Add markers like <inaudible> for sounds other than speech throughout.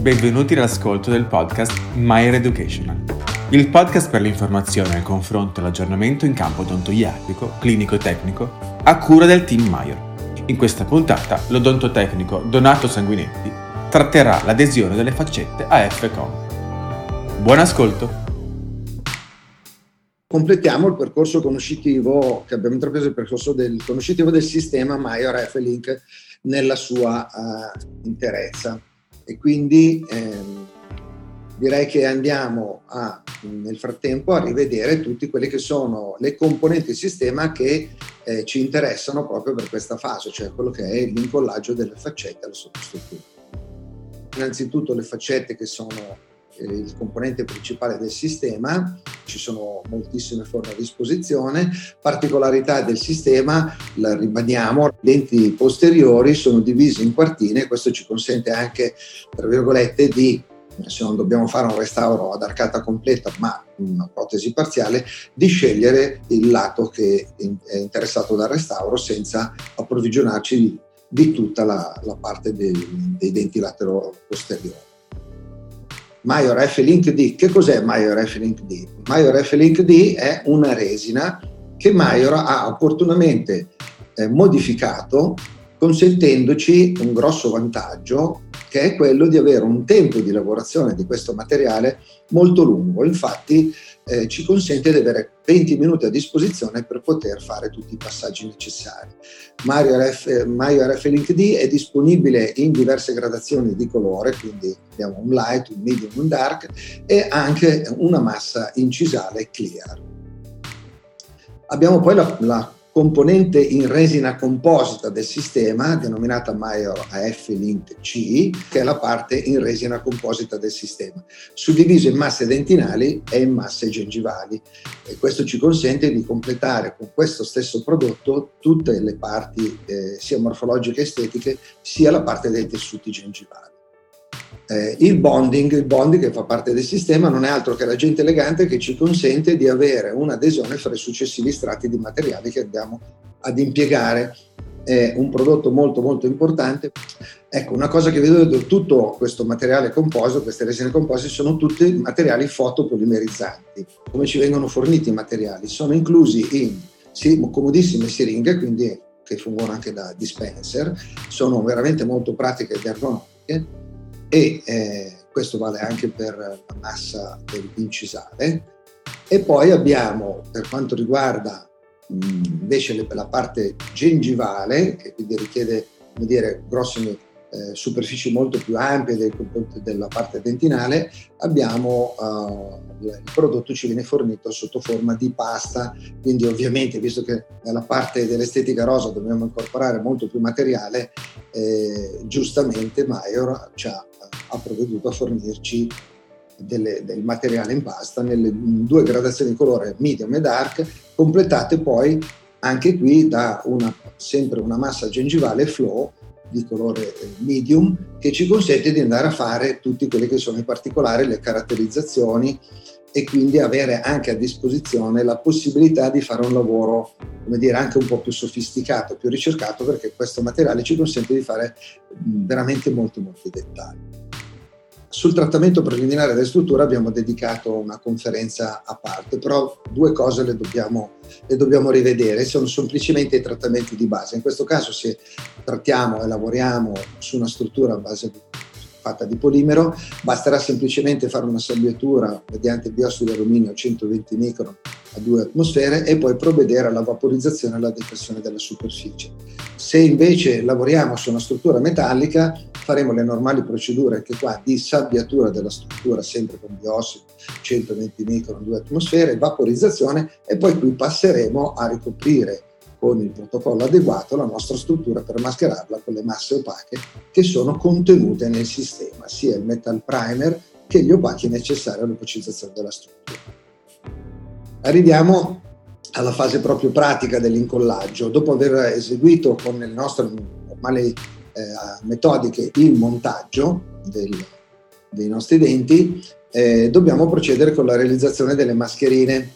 Benvenuti all'ascolto del podcast Maier Educational, il podcast per l'informazione, il confronto e l'aggiornamento in campo odontoiatrico, clinico e tecnico, a cura del team Maier. In questa puntata l'odontotecnico Donato Sanguinetti tratterà l'adesione delle faccette a FCOM. Buon ascolto! Completiamo il percorso conoscitivo che abbiamo intrapreso, il percorso del conoscitivo del sistema Maior F-Link nella sua uh, interezza e quindi ehm, direi che andiamo a, nel frattempo a rivedere tutte quelle che sono le componenti del sistema che eh, ci interessano proprio per questa fase, cioè quello che è l'incollaggio delle faccette alla sottostruttura. Innanzitutto le faccette che sono il componente principale del sistema, ci sono moltissime forme a disposizione, particolarità del sistema, la ribadiamo, i denti posteriori sono divisi in quartine, questo ci consente anche, tra virgolette, di se non dobbiamo fare un restauro ad arcata completa, ma una protesi parziale, di scegliere il lato che è interessato dal restauro senza approvvigionarci di, di tutta la, la parte dei, dei denti latero posteriori. Major F-Link D. Che cos'è Major F-Link D? Major F-Link D è una resina che Major ha opportunamente eh, modificato consentendoci un grosso vantaggio che è quello di avere un tempo di lavorazione di questo materiale molto lungo. Infatti eh, ci consente di avere 20 minuti a disposizione per poter fare tutti i passaggi necessari. Mario RF, Mario RF Link D è disponibile in diverse gradazioni di colore, quindi abbiamo un light, un medium, un dark e anche una massa incisale clear. Abbiamo poi la, la componente in resina composita del sistema, denominata Major AF Link C, che è la parte in resina composita del sistema, suddiviso in masse dentinali e in masse gengivali. E questo ci consente di completare con questo stesso prodotto tutte le parti eh, sia morfologiche e estetiche, sia la parte dei tessuti gengivali. Eh, il bonding, il bonding che fa parte del sistema non è altro che l'agente elegante che ci consente di avere un'adesione fra i successivi strati di materiali che andiamo ad impiegare. È un prodotto molto molto importante. Ecco, una cosa che vedo è tutto questo materiale composito, queste resine composite, sono tutti materiali fotopolimerizzanti. Come ci vengono forniti i materiali? Sono inclusi in sì, comodissime siringhe, quindi che fungono anche da dispenser, sono veramente molto pratiche ed ergonomiche e eh, questo vale anche per la massa dell'incisale. E poi abbiamo, per quanto riguarda mh, invece le, la parte gengivale, che quindi richiede come dire, grosse eh, superfici molto più ampie del, della parte dentinale, abbiamo uh, il prodotto ci viene fornito sotto forma di pasta, quindi ovviamente visto che nella parte dell'estetica rosa dobbiamo incorporare molto più materiale, eh, giustamente Maior ci ha ha provveduto a fornirci delle, del materiale in pasta nelle due gradazioni di colore medium e dark, completate poi anche qui da una, sempre una massa gengivale flow di colore eh, medium che ci consente di andare a fare tutti quelli che sono i particolari, le caratterizzazioni e quindi avere anche a disposizione la possibilità di fare un lavoro, come dire, anche un po' più sofisticato, più ricercato, perché questo materiale ci consente di fare veramente molti, molti dettagli. Sul trattamento preliminare della struttura abbiamo dedicato una conferenza a parte, però due cose le dobbiamo, le dobbiamo rivedere, sono semplicemente i trattamenti di base. In questo caso se trattiamo e lavoriamo su una struttura a base fatta di polimero, basterà semplicemente fare una sabbiatura mediante biossido di alluminio 120 micron a due atmosfere e poi provvedere alla vaporizzazione e alla depressione della superficie. Se invece lavoriamo su una struttura metallica, faremo le normali procedure anche qua di sabbiatura della struttura, sempre con biossido 120 micron a due atmosfere, vaporizzazione e poi qui passeremo a ricoprire con il protocollo adeguato la nostra struttura per mascherarla con le masse opache che sono contenute nel sistema, sia il metal primer che gli opachi necessari all'opacizzazione della struttura. Arriviamo alla fase proprio pratica dell'incollaggio. Dopo aver eseguito con le nostre normali eh, metodiche il montaggio del, dei nostri denti, eh, dobbiamo procedere con la realizzazione delle mascherine.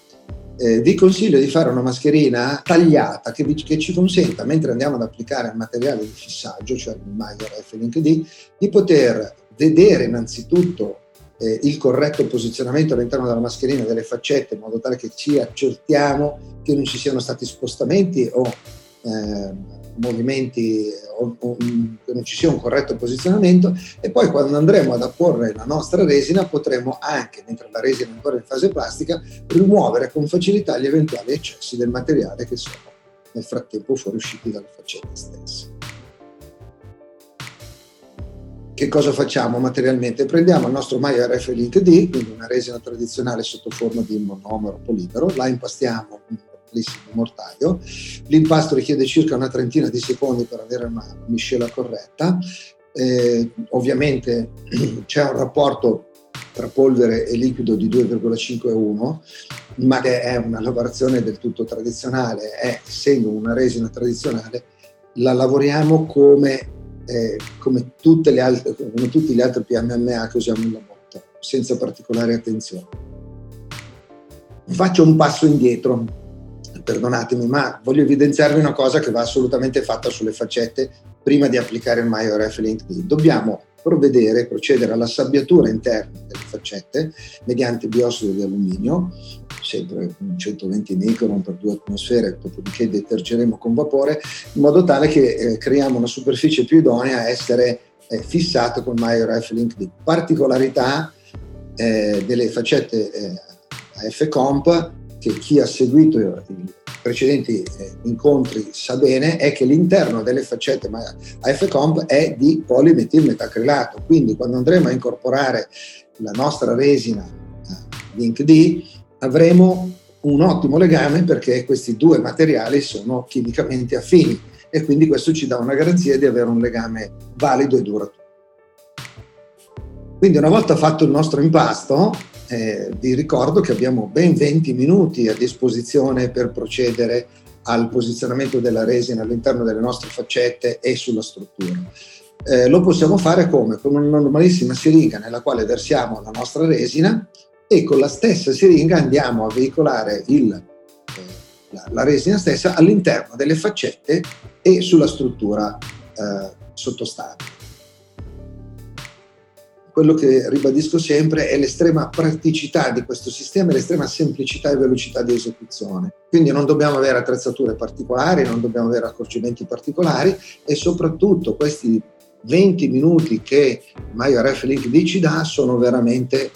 Eh, vi consiglio di fare una mascherina tagliata che, vi, che, ci consenta, mentre andiamo ad applicare il materiale di fissaggio, cioè il Mayer D, di poter vedere innanzitutto eh, il corretto posizionamento all'interno della mascherina delle faccette in modo tale che ci accertiamo che non ci siano stati spostamenti o eh, movimenti che non ci sia un corretto posizionamento e poi quando andremo ad apporre la nostra resina potremo anche, mentre la resina è ancora in fase plastica, rimuovere con facilità gli eventuali eccessi del materiale che sono nel frattempo fuoriusciti dalle faccette stesse. Che cosa facciamo materialmente? Prendiamo il nostro Maya RF Link D, quindi una resina tradizionale sotto forma di monomero polidoro, la impastiamo piccolissimo mortaio. L'impasto richiede circa una trentina di secondi per avere una miscela corretta. Eh, ovviamente <clears throat> c'è un rapporto tra polvere e liquido di 2,5 a 1, ma è una lavorazione del tutto tradizionale, è, essendo una resina tradizionale, la lavoriamo come eh, come, altre, come, tutti gli altri PMMA che usiamo nella botta, senza particolare attenzione. Faccio un passo indietro, perdonatemi, ma voglio evidenziarvi una cosa che va assolutamente fatta sulle faccette prima di applicare il Maior F Link D. Dobbiamo provvedere, procedere alla sabbiatura interna delle faccette mediante biossido di alluminio sempre 120 micron per due atmosfere, dopodiché detergeremo con vapore, in modo tale che eh, creiamo una superficie più idonea a essere eh, fissata con Meyer F-Link di particolarità eh, delle faccette eh, AF-Comp che chi ha seguito i precedenti eh, incontri sa bene è che l'interno delle faccette AF-Comp è di polimetilmetacrilato, quindi quando andremo a incorporare la nostra resina eh, Link D avremo un ottimo legame perché questi due materiali sono chimicamente affini e quindi questo ci dà una garanzia di avere un legame valido e duraturo. Quindi una volta fatto il nostro impasto, eh, vi ricordo che abbiamo ben 20 minuti a disposizione per procedere al posizionamento della resina all'interno delle nostre faccette e sulla struttura. Eh, lo possiamo fare come? Con una normalissima siringa nella quale versiamo la nostra resina e con la stessa siringa andiamo a veicolare il, eh, la, la, resina stessa all'interno delle faccette e sulla struttura eh, sottostante. Quello che ribadisco sempre è l'estrema praticità di questo sistema e l'estrema semplicità e velocità di esecuzione. Quindi non dobbiamo avere attrezzature particolari, non dobbiamo avere accorgimenti particolari e soprattutto questi 20 minuti che MyRF D ci dà sono veramente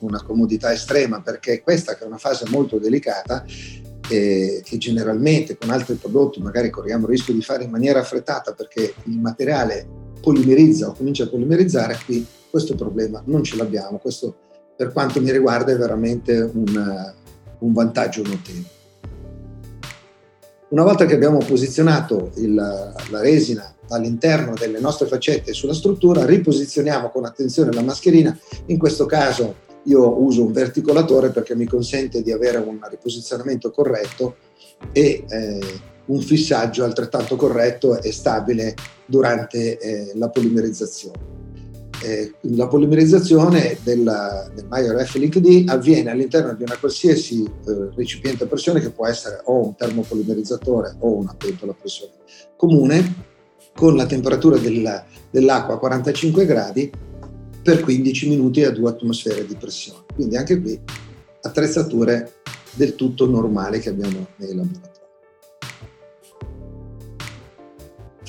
una comodità estrema perché questa che è una fase molto delicata eh, che generalmente con altri prodotti magari corriamo il rischio di fare in maniera affrettata perché il materiale polimerizza o comincia a polimerizzare, qui questo problema non ce l'abbiamo, questo per quanto mi riguarda è veramente un, un vantaggio notevole. Una volta che abbiamo posizionato il, la resina all'interno delle nostre faccette sulla struttura, riposizioniamo con attenzione la mascherina, in questo caso io uso un verticolatore perché mi consente di avere un riposizionamento corretto e eh, un fissaggio altrettanto corretto e stabile durante eh, la polimerizzazione. Eh, la polimerizzazione della, del Meyer F-Link D avviene all'interno di una qualsiasi eh, recipiente a pressione che può essere o un termopolimerizzatore o una pentola a pressione comune con la temperatura della, dell'acqua a 45 gradi per 15 minuti a due atmosfere di pressione. Quindi anche qui attrezzature del tutto normali che abbiamo nei laboratori.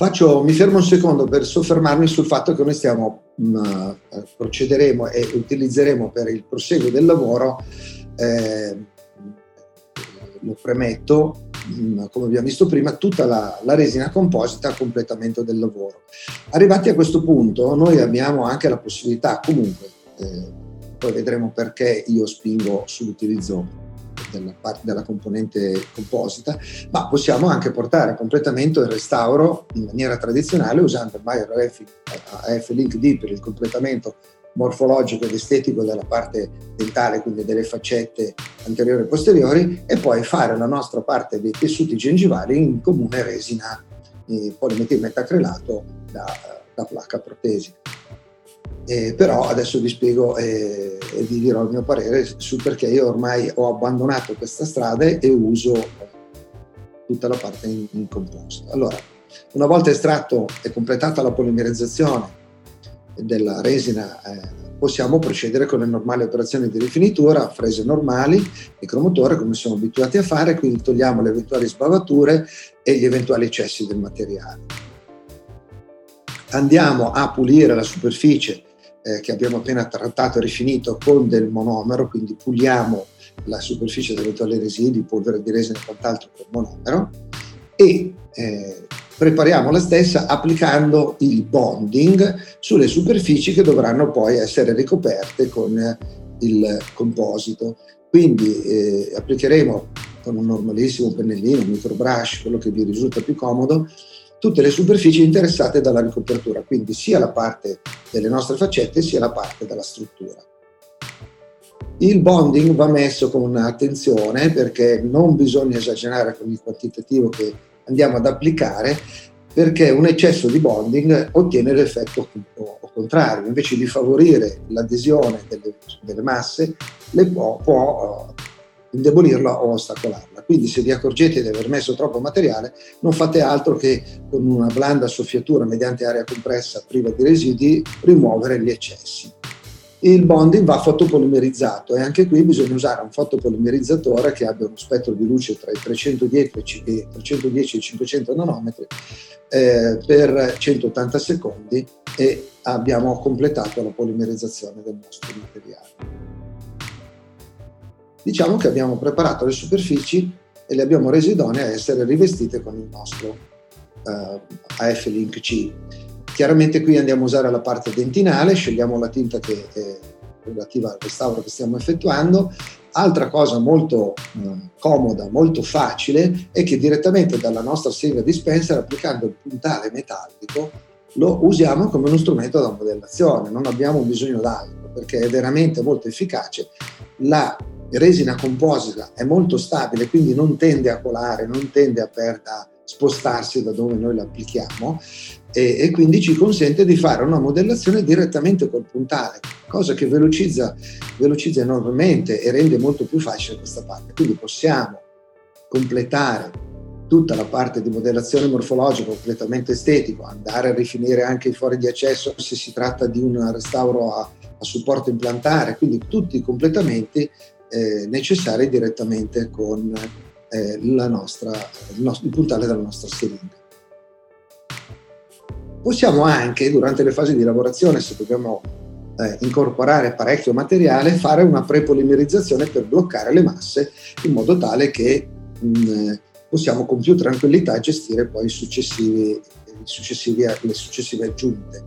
Faccio, mi fermo un secondo per soffermarmi sul fatto che noi stiamo, mh, mm, procederemo e utilizzeremo per il proseguo del lavoro, eh, lo premetto, Mm, come abbiamo visto prima, tutta la, la, resina composita a completamento del lavoro. Arrivati a questo punto, noi abbiamo anche la possibilità, comunque, eh, poi vedremo perché io spingo sull'utilizzo della, parte, della componente composita, ma possiamo anche portare a completamento il restauro in maniera tradizionale usando il Meyer AF Link D per il completamento morfologico ed estetico della parte dentale, quindi delle faccette anteriori e posteriori, e poi fare la nostra parte dei tessuti gengivali in comune resina eh, polimetilmetacrilato da, da placca protesica. Eh, però adesso vi spiego eh, e vi dirò il mio parere sul perché io ormai ho abbandonato questa strada e uso tutta la parte in, in composto. Allora, una volta estratto e completata la polimerizzazione della resina eh, possiamo procedere con le normali operazioni di rifinitura, frese normali, micromotore come siamo abituati a fare, quindi togliamo le eventuali sbavature e gli eventuali eccessi del materiale. Andiamo a pulire la superficie eh, che abbiamo appena trattato e rifinito con del monomero, quindi puliamo la superficie da eventuali residui, polvere di resina e quant'altro con monomero e eh, prepariamo la stessa applicando il bonding sulle superfici che dovranno poi essere ricoperte con il composito. Quindi eh, applicheremo con un normalissimo pennellino, un microbrush, quello che vi risulta più comodo, tutte le superfici interessate dalla ricopertura, quindi sia la parte delle nostre faccette sia la parte della struttura. Il bonding va messo con attenzione perché non bisogna esagerare con il quantitativo che andiamo ad applicare perché un eccesso di bonding ottiene l'effetto contrario, invece di favorire l'adesione delle, delle masse, le può, può indebolirla o ostacolarla. Quindi se vi accorgete di aver messo troppo materiale, non fate altro che con una blanda soffiatura mediante aria compressa priva di residui rimuovere gli eccessi. Il bonding va fotopolimerizzato e anche qui bisogna usare un fotopolimerizzatore che abbia uno spettro di luce tra i 310 e i 500 nanometri eh, per 180 secondi e abbiamo completato la polimerizzazione del nostro materiale diciamo che abbiamo preparato le superfici e le abbiamo rese idonee a essere rivestite con il nostro eh, AF Link C. Chiaramente qui andiamo a usare la parte dentinale, scegliamo la tinta che è relativa al restauro che stiamo effettuando. Altra cosa molto uh, comoda, molto facile, è che direttamente dalla nostra serie dispenser, applicando il puntale metallico, lo usiamo come uno strumento da modellazione, non abbiamo bisogno d'altro perché è veramente molto efficace. La resina composita è molto stabile, quindi non tende a colare, non tende a, per, a spostarsi da dove noi la applichiamo e, e, quindi ci consente di fare una modellazione direttamente col puntale, cosa che velocizza, velocizza enormemente e rende molto più facile questa parte. Quindi possiamo completare tutta la parte di modellazione morfologica completamente estetico, andare a rifinire anche i fori di accesso se si tratta di un restauro a, a supporto implantare, quindi tutti i completamenti eh, necessari direttamente con eh, nostra, il, nostro, il puntale della nostra siringa. Possiamo anche, durante le fasi di lavorazione, se dobbiamo eh, incorporare parecchio materiale, fare una prepolimerizzazione per bloccare le masse in modo tale che mh, mm, possiamo con più tranquillità gestire poi successivi, successivi, le successive aggiunte.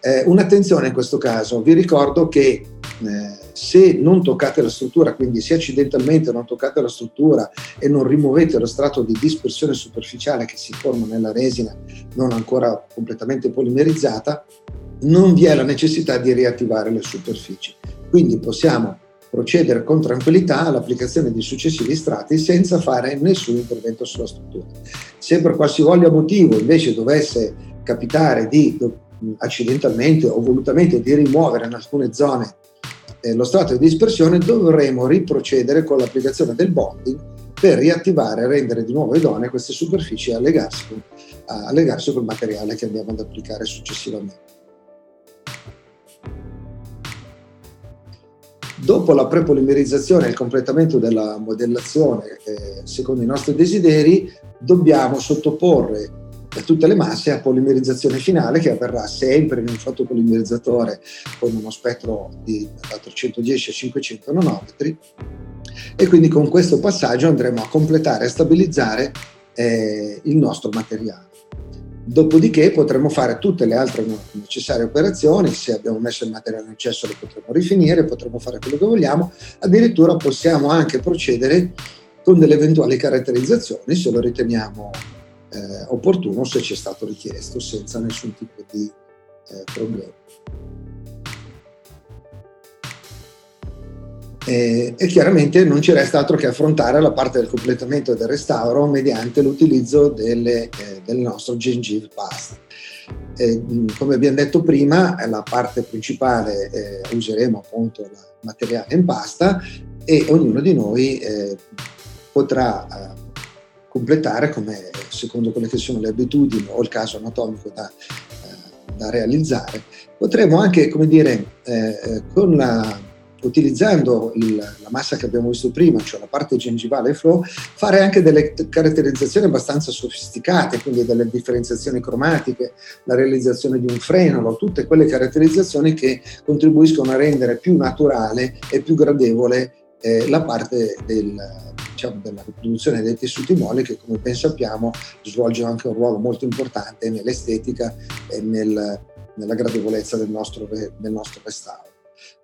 Eh, un'attenzione in questo caso, vi ricordo che eh, se non toccate la struttura, quindi se accidentalmente non toccate la struttura e non rimuovete lo strato di dispersione superficiale che si forma nella resina non ancora completamente polimerizzata, non vi è la necessità di riattivare le superfici. Quindi possiamo procedere con tranquillità all'applicazione di successivi strati senza fare nessun intervento sulla struttura. Se per qualsivoglia motivo invece dovesse capitare di accidentalmente o volutamente di rimuovere in alcune zone eh, lo strato di dispersione dovremo riprocedere con l'applicazione del bonding per riattivare e rendere di nuovo idonee queste superfici a legarsi, a legarsi col materiale che andiamo ad applicare successivamente. Dopo la prepolimerizzazione e il completamento della modellazione eh, secondo i nostri desideri, dobbiamo sottoporre tutte le masse a polimerizzazione finale che avverrà sempre in un fotopolimerizzatore con uno spettro di, da 310 a 500 nanometri e quindi con questo passaggio andremo a completare e stabilizzare eh, il nostro materiale. Dopodiché potremo fare tutte le altre necessarie operazioni, se abbiamo messo il materiale in eccesso lo potremo rifinire, potremo fare quello che vogliamo, addirittura possiamo anche procedere con delle eventuali caratterizzazioni se lo riteniamo eh, opportuno se ci è stato richiesto senza nessun tipo di eh, problema. E, e, chiaramente non ci resta altro che affrontare la parte del completamento e del restauro mediante l'utilizzo delle, eh, del nostro gengive pasta. Eh, come abbiamo detto prima, la parte principale eh, useremo appunto il materiale in pasta e ognuno di noi eh, potrà completare come secondo quelle che sono le abitudini o il caso anatomico da, eh, da realizzare, potremmo anche, come dire, eh, eh la utilizzando il, la massa che abbiamo visto prima, cioè la parte gengivale flow, fare anche delle caratterizzazioni abbastanza sofisticate, quindi delle differenziazioni cromatiche, la realizzazione di un frenolo, tutte quelle caratterizzazioni che contribuiscono a rendere più naturale e più gradevole eh, la parte del, diciamo, della riproduzione dei tessuti molli che come ben sappiamo svolge anche un ruolo molto importante nell'estetica e nel, nella gradevolezza del nostro, del nostro restauro.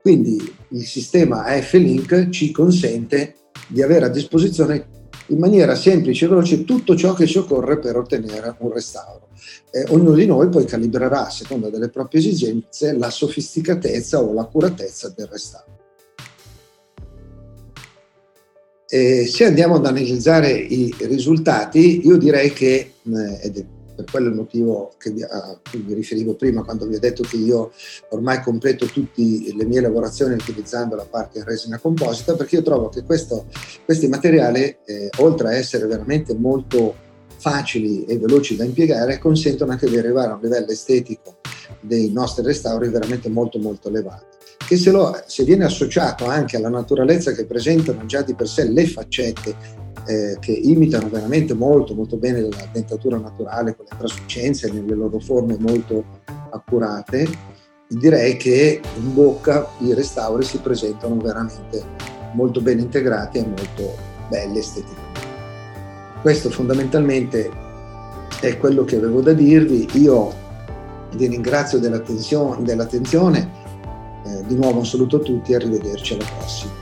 Quindi il sistema AF-Link ci consente di avere a disposizione in maniera semplice e veloce tutto ciò che ci occorre per ottenere un restauro. Eh, ognuno di noi poi calibrerà a seconda delle proprie esigenze la sofisticatezza o l'accuratezza del restauro. E se andiamo ad analizzare i risultati, io direi che, eh, ed è per quello il motivo vi, a cui mi riferivo prima quando vi ho detto che io ormai completo tutte le mie lavorazioni utilizzando la parte in resina composita, perché io trovo che questo, questi materiali, eh, oltre a essere veramente molto facili e veloci da impiegare, consentono anche di arrivare a un livello estetico dei nostri restauri veramente molto molto elevato che se, lo, se viene associato anche alla naturalezza che presentano già di per sé le faccette eh, che imitano veramente molto molto bene la dentatura naturale con le traslucenze nelle loro forme molto accurate, direi che in bocca i restauri si presentano veramente molto ben integrati e molto belli esteticamente. Questo fondamentalmente è quello che avevo da dirvi. Io vi ringrazio dell'attenzione, dell'attenzione. Eh, di nuovo un saluto a tutti e arrivederci alla prossima.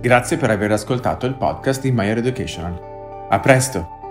Grazie per aver ascoltato il podcast di Meyer Educational. A presto!